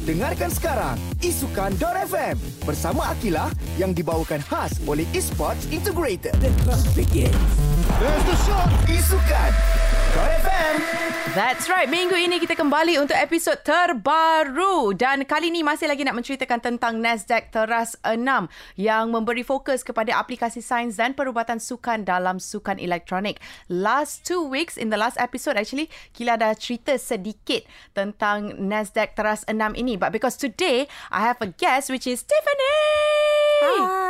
Dengarkan sekarang Isukan.FM bersama Akila yang dibawakan khas oleh Esports Integrated. The. There's the shot. Isukan. FM. That's right. Minggu ini kita kembali untuk episod terbaru dan kali ini masih lagi nak menceritakan tentang Nasdaq Teras 6 yang memberi fokus kepada aplikasi sains dan perubatan sukan dalam sukan elektronik. Last two weeks in the last episode actually Kila dah cerita sedikit tentang Nasdaq Teras 6 ini but because today I have a guest which is Tiffany. Hi,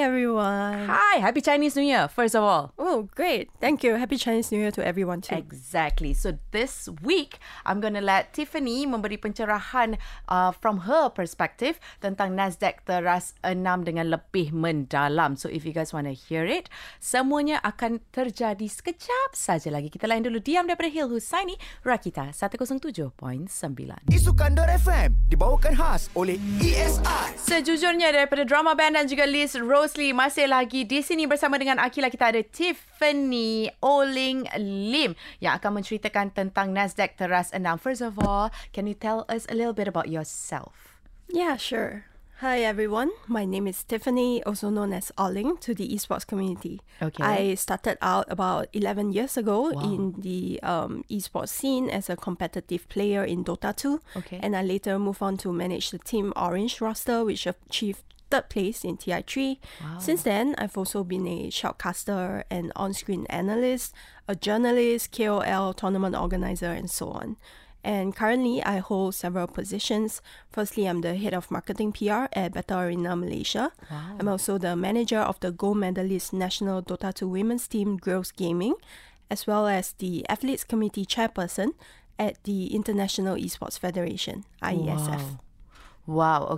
hi everyone. Hi, happy Chinese New Year first of all. Oh, great. Thank you. Happy Chinese New Year to everyone too. Exactly. So this week, I'm going to let Tiffany memberi pencerahan uh, from her perspective tentang Nasdaq teras 6 dengan lebih mendalam. So if you guys want to hear it, semuanya akan terjadi sekejap saja lagi. Kita lain dulu diam daripada Hill Husaini, Rakita 107.9. Isukan.FM dibawakan khas oleh ESI. Sejujurnya daripada drama band dan juga Liz Rosalie masih lagi di sini bersama dengan Aqilah kita ada Tiffany Oling Lim yang akan menceritakan tentang NESDEG Teras 6. First of all, can you tell us a little bit about yourself? Yeah, sure. Hi everyone. My name is Tiffany, also known as Oling to the esports community. Okay. I started out about 11 years ago Wow. in the um, esports scene as a competitive player in Dota 2. Okay. And I later moved on to manage the Team Orange roster, which achieved third place in TI3. Since then, I've also been a shoutcaster, an on-screen analyst, a journalist, KOL, tournament organizer, and so on. And currently, I hold several positions. Firstly, I'm the head of marketing PR at Battle Arena Malaysia. I'm also the manager of the gold medalist national Dota 2 women's team Girls Gaming, as well as the athletes committee chairperson at the International Esports Federation (IESF). Wow.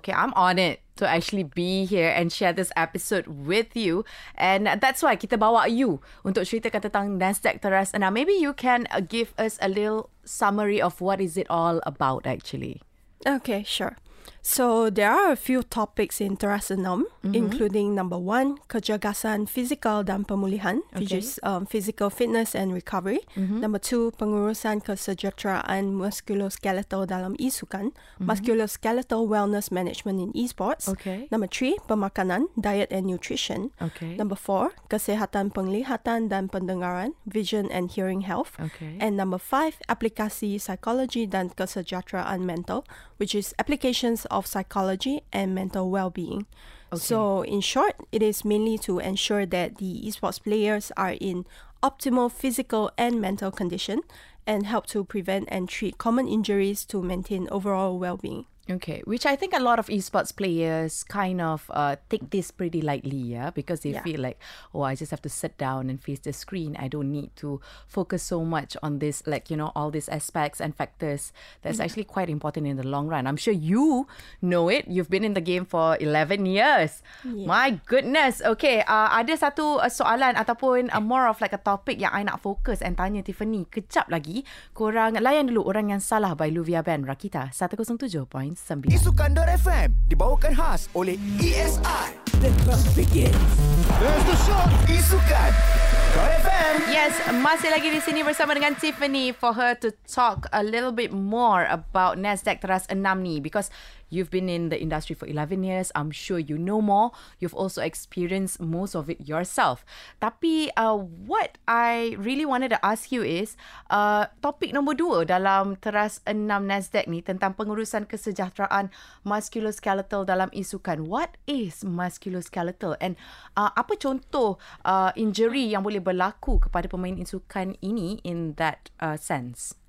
Okay, I'm on it to actually be here and share this episode with you. And that's why kita bawa you untuk ceritakan tentang NESDEG Teras 6. Maybe you can uh, give us a little summary of what is it all about actually. Okay, sure. So there are a few topics in Terasenam, mm-hmm. including number one, kecergasan fizikal dan pemulihan, which is um, physical fitness and recovery. Mm-hmm. Number two, pengurusan kesejahteraan musculoskeletal dalam isukan, mm-hmm. musculoskeletal wellness management in esports. Okay. Number three, pemakanan, diet and nutrition. Okay. Number four, kesehatan penglihatan dan pendengaran, vision and hearing health. Okay. And number five, aplikasi psychology dan kesejahteraan mental, which is applications of psychology and mental well-being. So, in short, it is mainly to ensure that the esports players are in optimal physical and mental condition and help to prevent and treat common injuries to maintain overall well-being. Okay, which I think a lot of esports players kind of uh, take this pretty lightly, yeah, because they Yeah. feel like, oh, I just have to sit down and face the screen. I don't need to focus so much on this, like, you know, all these aspects and factors. That's actually quite important in the long run. I'm sure you know it. You've been in the game for 11 years. My goodness. Okay, uh, ada satu uh, soalan ataupun uh, more of like a topic yang I nak fokus and tanya Tiffany. Kejap lagi, korang layan dulu Orang Yang Salah by Luvia Band Rakita 107.9. Esukan.FM dibawakan khas oleh ESI. There's the shot. Isukan.FM. Yes, masih lagi di sini bersama dengan Tiffany for her to talk a little bit more about Nasdaq Teras 6 ni because you've been in the industry for 11 years. I'm sure you know more. You've also experienced most of it yourself. Tapi uh, what I really wanted to ask you is uh, topik nombor dua dalam Teras 6 Nasdaq ni tentang pengurusan kesejahteraan musculoskeletal dalam isukan. What is musculoskeletal and uh, apa contoh uh, injury yang boleh berlaku kepada pemain isukan ini in that uh, sense?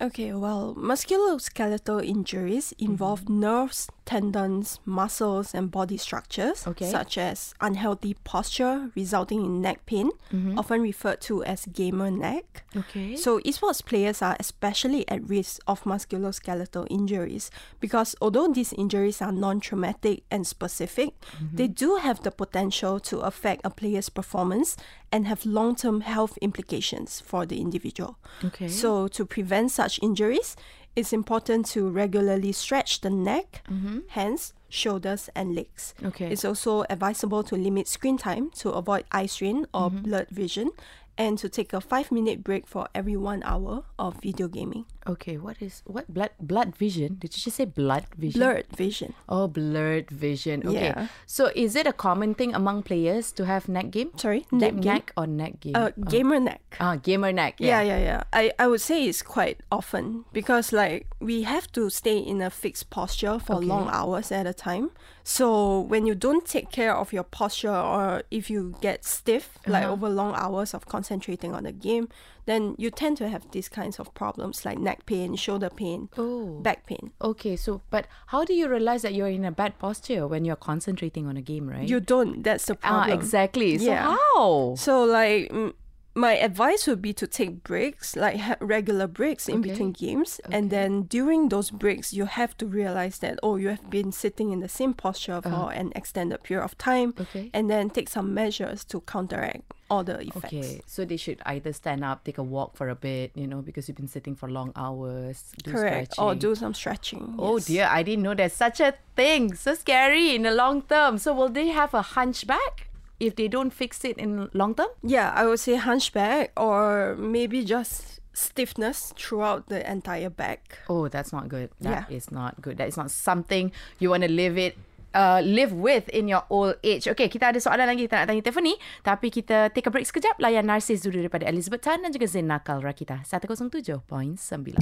Okay, well, musculoskeletal injuries involve mm-hmm. nerves, tendons, muscles, and body structures, Okay. such as unhealthy posture resulting in neck pain, mm-hmm. often referred to as gamer neck. Okay. So, esports players are especially at risk of musculoskeletal injuries because although these injuries are non traumatic and specific, they mm-hmm. do have the potential to affect a player's performance and have long term health implications for the individual. Okay. So, to prevent such injuries, it's important to regularly stretch the neck, mm-hmm. hands, shoulders, and legs. Okay. It's also advisable to limit screen time to avoid eye strain or mm-hmm. blurred vision and to take a five minute break for every one hour of video gaming. Okay, what is what blood blood vision? Did you just say blood vision? Blurred vision. Oh, blurred vision. Okay. Yeah. So is it a common thing among players to have neck game? Sorry, Game neck game? neck or neck game? Uh, gamer neck. Ah, gamer neck. Yeah, Yeah. yeah, yeah. I, I would say it's quite often because like we have to stay in a fixed posture for Okay. long hours at a time. So when you don't take care of your posture or if you get stiff like Uh-huh. over long hours of concentrating on the game, then you tend to have these kinds of problems like neck pain, shoulder pain, Oh. back pain. Okay, so but how do you realize that you're in a bad posture when you're concentrating on a game, right? You don't. That's the problem. ah exactly. So Yeah. how? So like mm, my advice would be to take breaks, like ha- regular breaks in Okay. between games, and then during those breaks, you have to realize that oh, you have been sitting in the same posture for an extended period of time, Uh-huh. Okay. and then take some measures to counteract all the effects. Okay, so they should either stand up, take a walk for a bit, you know, because you've been sitting for long hours. Do Correct. Stretching. Or do some stretching. Oh yes. dear, I didn't know there's such a thing. So scary in the long term. So will they have a hunchback if they don't fix it in long term? Yeah, I would say hunchback, or maybe just stiffness throughout the entire back. Oh, that's not good. That is Yeah. not good. That is not something you want to live it. Uh, live with in your old age. Okay, kita ada soalan lagi kita nak tanya Tiffany. Tapi kita take a break sekejap. Layan narsis dulu daripada Elizabeth Tan dan juga Zain Nakal Rakita. 107.9.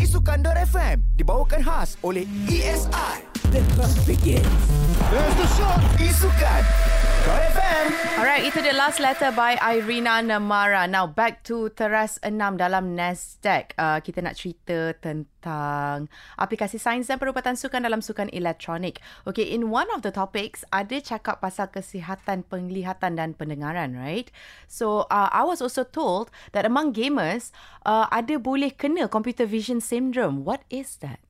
Esukan FM dibawakan khas oleh ESI. Begins. There's the shot. Isukan. Alright, itu the last letter by Irina Namara. Now back to teras 6 dalam Nasdaq. Uh, kita nak cerita tentang aplikasi sains dan perubatan sukan dalam sukan elektronik. Okay, in one of the topics, ada cakap pasal kesihatan penglihatan dan pendengaran, right? So, uh, I was also told that among gamers, uh, ada boleh kena computer vision syndrome. What is that?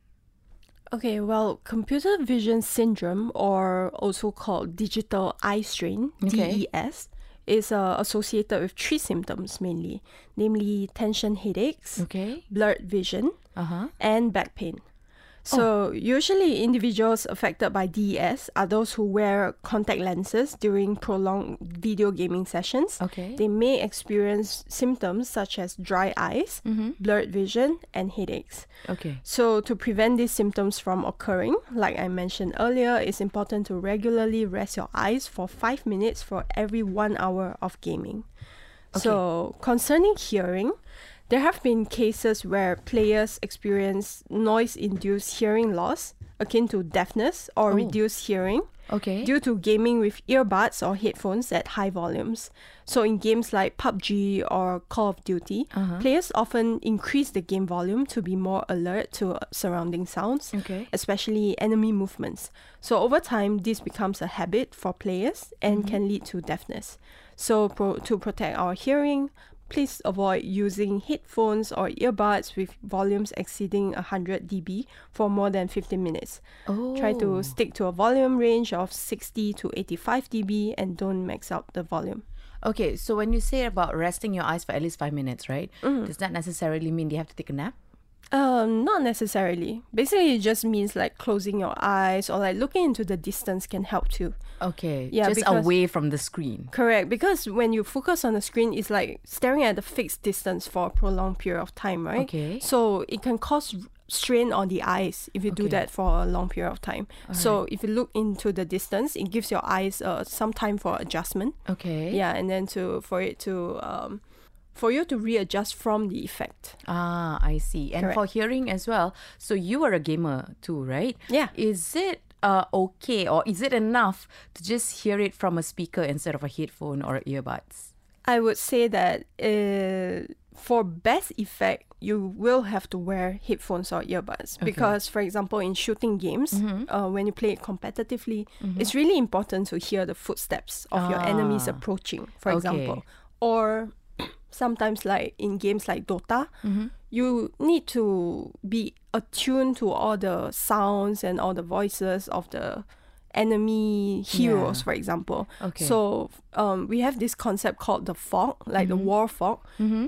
Okay, well, computer vision syndrome, or also called digital eye strain, Okay. DES, is uh, associated with three symptoms mainly, namely tension headaches, Okay. blurred vision, Uh-huh. and back pain. Oh. So, usually individuals affected by DES are those who wear contact lenses during prolonged video gaming sessions. Okay. They may experience symptoms such as dry eyes, mm-hmm. blurred vision, and headaches. Okay. So, to prevent these symptoms from occurring, like I mentioned earlier, it's important to regularly rest your eyes for five minutes for every one hour of gaming. Okay. So, concerning hearing, there have been cases where players experience noise induced hearing loss, akin to deafness or oh. reduced hearing, Okay. due to gaming with earbuds or headphones at high volumes. So, in games like PUBG or Call of Duty, uh-huh. players often increase the game volume to be more alert to uh, surrounding sounds, Okay. especially enemy movements. So, over time, this becomes a habit for players and mm-hmm. can lead to deafness. So, pro- to protect our hearing, please avoid using headphones or earbuds with volumes exceeding 100 dB for more than 15 minutes. Try Oh. to stick to a volume range of 60 to 85 dB and don't max out the volume. Okay, so when you say about resting your eyes for at least five minutes, right? Mm. Does that necessarily mean they have to take a nap? Um, not necessarily. Basically, it just means like closing your eyes or like looking into the distance can help too. Okay, Yeah, just because- away from the screen. Correct, because when you focus on the screen, it's like staring at a fixed distance for a prolonged period of time, right? Okay. So it can cause strain on the eyes if you do that for a long period of time. So if you look into the distance, it gives your eyes uh, some time for adjustment. Okay. Yeah, and then to for it to um, for you to readjust from the effect. Ah, I see. And for hearing as well. So you are a gamer too, right? Yeah. Is it uh okay or is it enough to just hear it from a speaker instead of a headphone or earbuds? I would say that uh, for best effect, you will have to wear headphones or earbuds because, for example, in shooting games, uh, when you play it competitively, it's really important to hear the footsteps of your enemies Ah. approaching, for Okay. example, or sometimes like in games like Dota, mm-hmm. you need to be attuned to all the sounds and all the voices of the enemy heroes, Yeah. for example. Okay. So um, we have this concept called the fog, like the mm-hmm. war fog. Mm-hmm.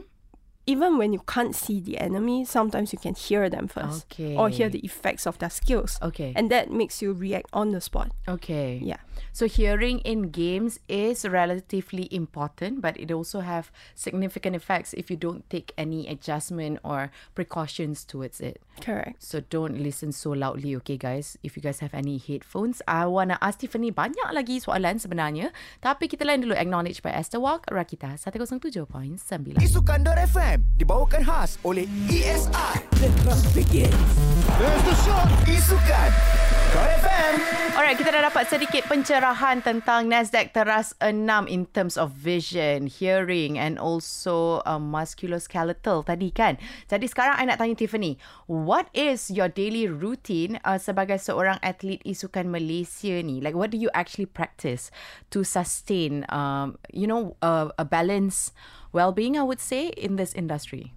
Even when you can't see the enemy, sometimes you can hear them first or hear the effects of their skills. Okay. And that makes you react on the spot. Okay. Yeah. So hearing in games is relatively important, but it also have significant effects if you don't take any adjustment or precautions towards it. Correct. So don't listen so loudly, okay guys. If you guys have any headphones, I wanna ask Tiffany banyak lagi soalan sebenarnya. Tapi kita lain dulu acknowledge by Esther Walk, Rakita 107.9. Esukan FM dibawakan khas oleh ESR. The class begins. There's the shot. Isukan FM. Alright, kita dah dapat sedikit pencerahan tentang Nasdaq teras 6 in terms of vision, hearing and also um, musculoskeletal tadi kan. Jadi sekarang I nak tanya Tiffany, what is your daily routine uh, sebagai seorang atlet isukan Malaysia ni? Like what do you actually practice to sustain um, you know uh, a balance well-being I would say in this industry?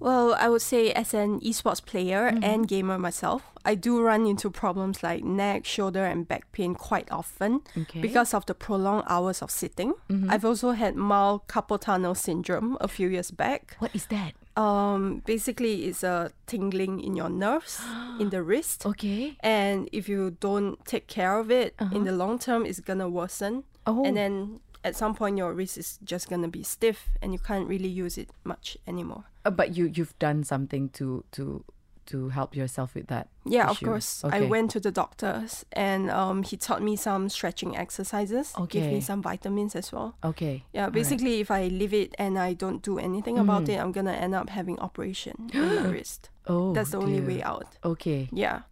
Well, I would say as an esports player mm-hmm. and gamer myself, I do run into problems like neck, shoulder, and back pain quite often Okay. because of the prolonged hours of sitting. Mm-hmm. I've also had mild carpal tunnel syndrome a few years back. What is that? Um, basically, it's a tingling in your nerves in the wrist. Okay. And if you don't take care of it uh-huh. in the long term, it's gonna worsen. Oh. And then at some point, your wrist is just gonna be stiff, and you can't really use it much anymore. Uh, but you you've done something to to to help yourself with that. Yeah, of issue. course. I went to the doctors, and um, he taught me some stretching exercises. Give Okay. me some vitamins as well. Okay. Yeah, All right. basically, if I leave it and I don't do anything about Mm. it, I'm gonna end up having operation in my wrist. Oh, That's the only way out. Okay. Yeah.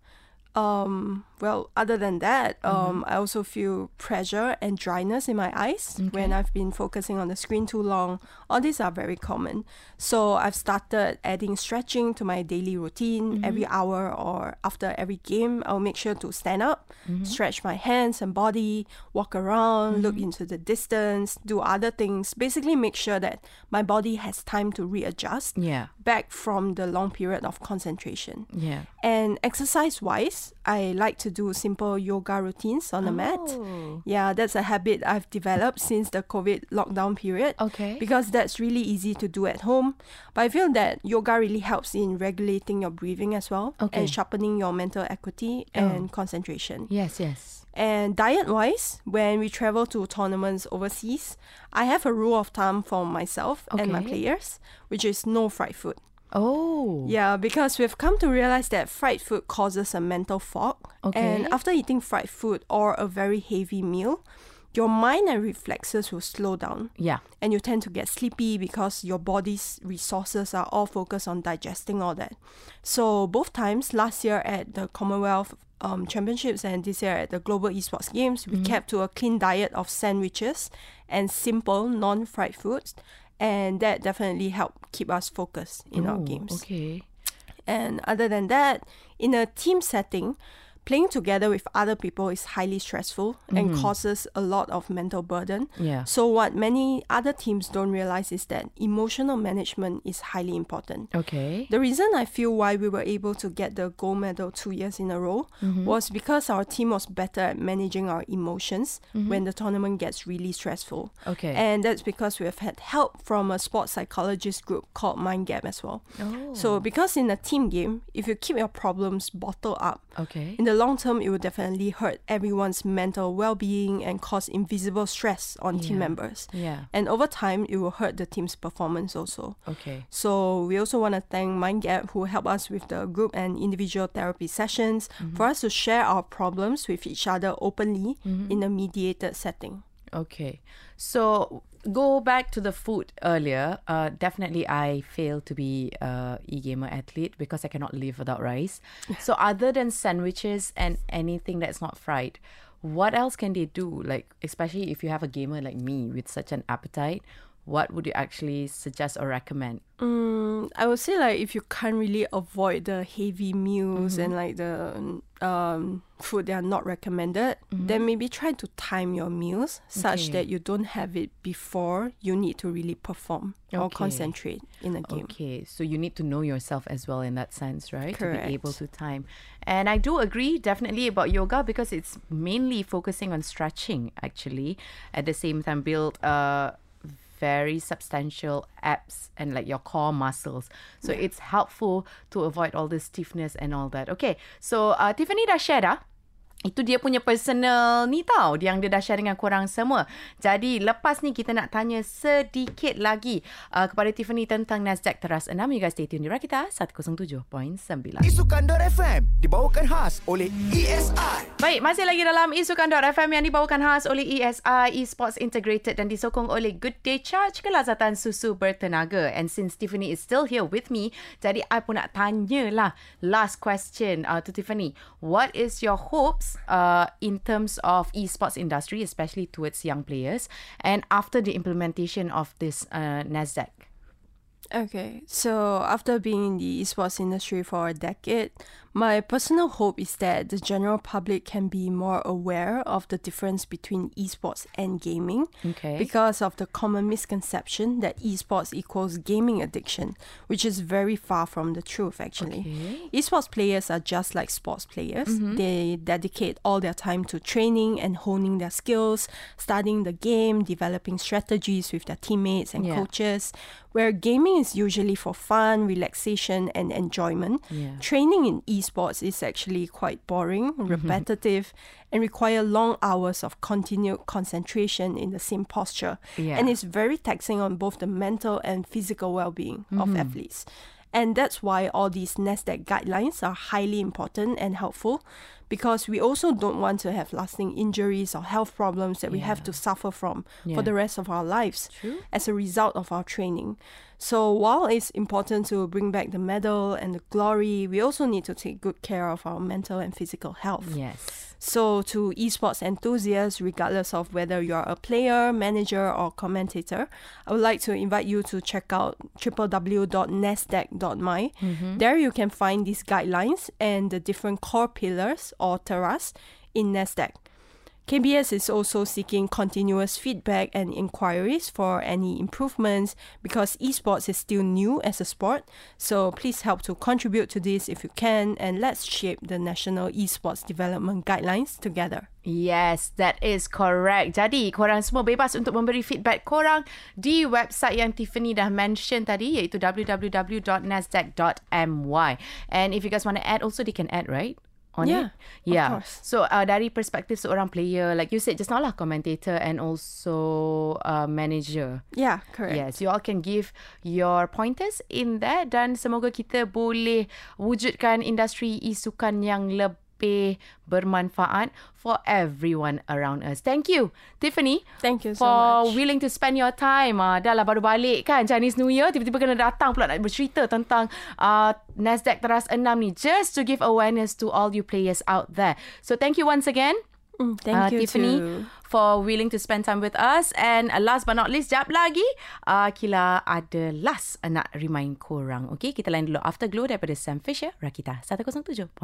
Um, well, other than that, Mm-hmm. um, I also feel pressure and dryness in my eyes when I've been focusing on the screen too long. All these are very common. So I've started adding stretching to my daily routine every Mm-hmm. hour or after every game. I'll make sure to stand up, Mm-hmm. stretch my hands and body, walk around, look into the distance, do other things. Basically, make sure that my body has time to readjust Yeah. back from the long period of concentration. Yeah. And exercise wise, I like to do simple yoga routines on the mat. Oh. Yeah, that's a habit I've developed since the COVID lockdown period. Okay. Because that's really easy to do at home. But I feel that yoga really helps in regulating your breathing as well Okay. and sharpening your mental equity oh. and concentration. Yes, yes. And diet wise, when we travel to tournaments overseas, I have a rule of thumb for myself and my players, which is no fried food. Oh. Yeah, because we've come to realize that fried food causes a mental fog. Okay. And after eating fried food or a very heavy meal, your mind and reflexes will slow down. Yeah. And you tend to get sleepy because your body's resources are all focused on digesting all that. So, both times, last year at the Commonwealth um, Championships and this year at the Global Esports Games, we kept to a clean diet of sandwiches and simple, non fried foods. And that definitely helped keep us focused in our Oh, games. Okay. And other than that, in a team setting, playing together with other people is highly stressful and mm-hmm. causes a lot of mental burden. Yeah. So, what many other teams don't realize is that emotional management is highly important. Okay. The reason I feel why we were able to get the gold medal two years in a row mm-hmm. was because our team was better at managing our emotions mm-hmm. when the tournament gets really stressful. Okay. And that's because we have had help from a sports psychologist group called Mind Gap as well. Oh. So, because in a team game, if you keep your problems bottled up, Okay. in the long term, it will definitely hurt everyone's mental well being and cause invisible stress on team members. Yeah. And over time, it will hurt the team's performance also. Okay. So we also want to thank MindGap who help us with the group and individual therapy sessions mm-hmm. for us to share our problems with each other openly mm-hmm. in a mediated setting. Okay. So go back to the food earlier. Uh, definitely, I fail to be a e-gamer athlete because I cannot live without rice. so other than sandwiches and anything that's not fried, what else can they do? Like especially if you have a gamer like me with such an appetite, what would you actually suggest or recommend? Mm, I would say like if you can't really avoid the heavy meals and like the um, food that are not recommended, then maybe try to time your meals such Okay. that you don't have it before you need to really perform or concentrate in a game. Okay, so you need to know yourself as well in that sense, right? Correct. To be able to time. And I do agree definitely about yoga because it's mainly focusing on stretching actually. At the same time, build a very substantial abs and like your core muscles. So it's helpful to avoid all the stiffness and all that. Okay, so uh, Tiffany dah share dah itu dia punya personal ni tau yang dia dah share dengan korang semua. Jadi lepas ni kita nak tanya sedikit lagi uh, kepada Tiffany tentang Nasdaq Teras 6. You guys stay tune di Rakita 107.9. Isukan.FM dibawakan khas oleh ESI. Baik, masih lagi dalam Isukan.FM yang dibawakan khas oleh ESI Esports Integrated dan disokong oleh Good Day Charge kelazatan susu bertenaga. And since Tiffany is still here with me, jadi I pun nak tanya lah last question uh, to Tiffany. What is your hopes uh, in terms of esports industry, especially towards young players, and after the implementation of this uh, NESDEG? Okay, so after being in the esports industry for a decade, my personal hope is that the general public can be more aware of the difference between esports and gaming. Okay. Because of the common misconception that esports equals gaming addiction, which is very far from the truth actually. Okay. Esports players are just like sports players. Mm-hmm. They dedicate all their time to training and honing their skills, studying the game, developing strategies with their teammates and Yeah. coaches. Where gaming is usually for fun, relaxation, and enjoyment, Yeah. training in esports is actually quite boring, Mm-hmm. repetitive, and require long hours of continued concentration in the same posture. Yeah. And it's very taxing on both the mental and physical well-being of Mm-hmm. athletes. And that's why all these NESDEG guidelines are highly important and helpful because we also don't want to have lasting injuries or health problems that we have to suffer from Yeah. for the rest of our lives True. as a result of our training. So while it's important to bring back the medal and the glory, we also need to take good care of our mental and physical health. Yes. So, to esports enthusiasts, regardless of whether you're a player, manager, or commentator, I would like to invite you to check out www.nesdeg.my. Mm-hmm. There you can find these guidelines and the different core pillars or terras in NESDEG. KBS is also seeking continuous feedback and inquiries for any improvements because esports is still new as a sport. So please help to contribute to this if you can and let's shape the national esports development guidelines together. Yes, that is correct. Jadi, korang semua bebas untuk memberi feedback korang di website yang Tiffany dah mention tadi iaitu www.nesdeg.my. And if you guys want to add also, they can add, right? On Yeah, it? Yeah. So, uh, dari perspektif seorang player, like you said just now lah, commentator and also uh, manager. Yeah, correct. Yes, you all can give your pointers in that dan semoga kita boleh wujudkan industri isukan yang lebih bermanfaat for everyone around us. Thank you, Tiffany. Thank you so for much. willing to spend your time. Uh, dah lah baru balik kan Chinese New Year. Tiba-tiba kena datang pula nak bercerita tentang uh, Nasdaq Teras 6 ni. Just to give awareness to all you players out there. So thank you once again. Mm, thank uh, you Tiffany to for willing to spend time with us and last but not least jap lagi uh, Kila ada last uh, nak remind korang okay kita lain dulu Afterglow daripada Sam Fisher Rakita 107.9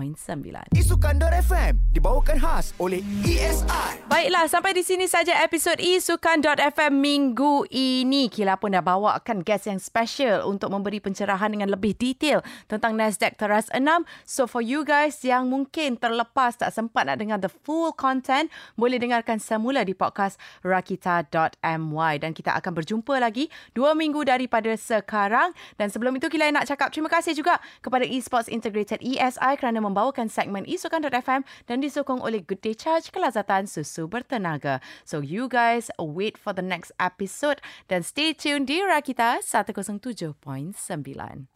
Isukan.FM dibawakan khas oleh ESI. Baiklah, sampai di sini saja episod Isukan.FM minggu ini. Kila pun dah bawakan guest yang special untuk memberi pencerahan dengan lebih detail tentang Nasdaq Teras 6. So for you guys yang mungkin terlepas tak sempat nak dengar the full content, boleh dengarkan semula di podcast rakita.my dan kita akan berjumpa lagi dua minggu daripada sekarang. Dan sebelum itu Kila nak cakap terima kasih juga kepada Esports Integrated ESI kerana membawakan segmen Isukan.FM dan disokong oleh Good Day Charge kelazatan susu bertenaga. So you guys wait for the next episode dan stay tuned di Rakita 107.9.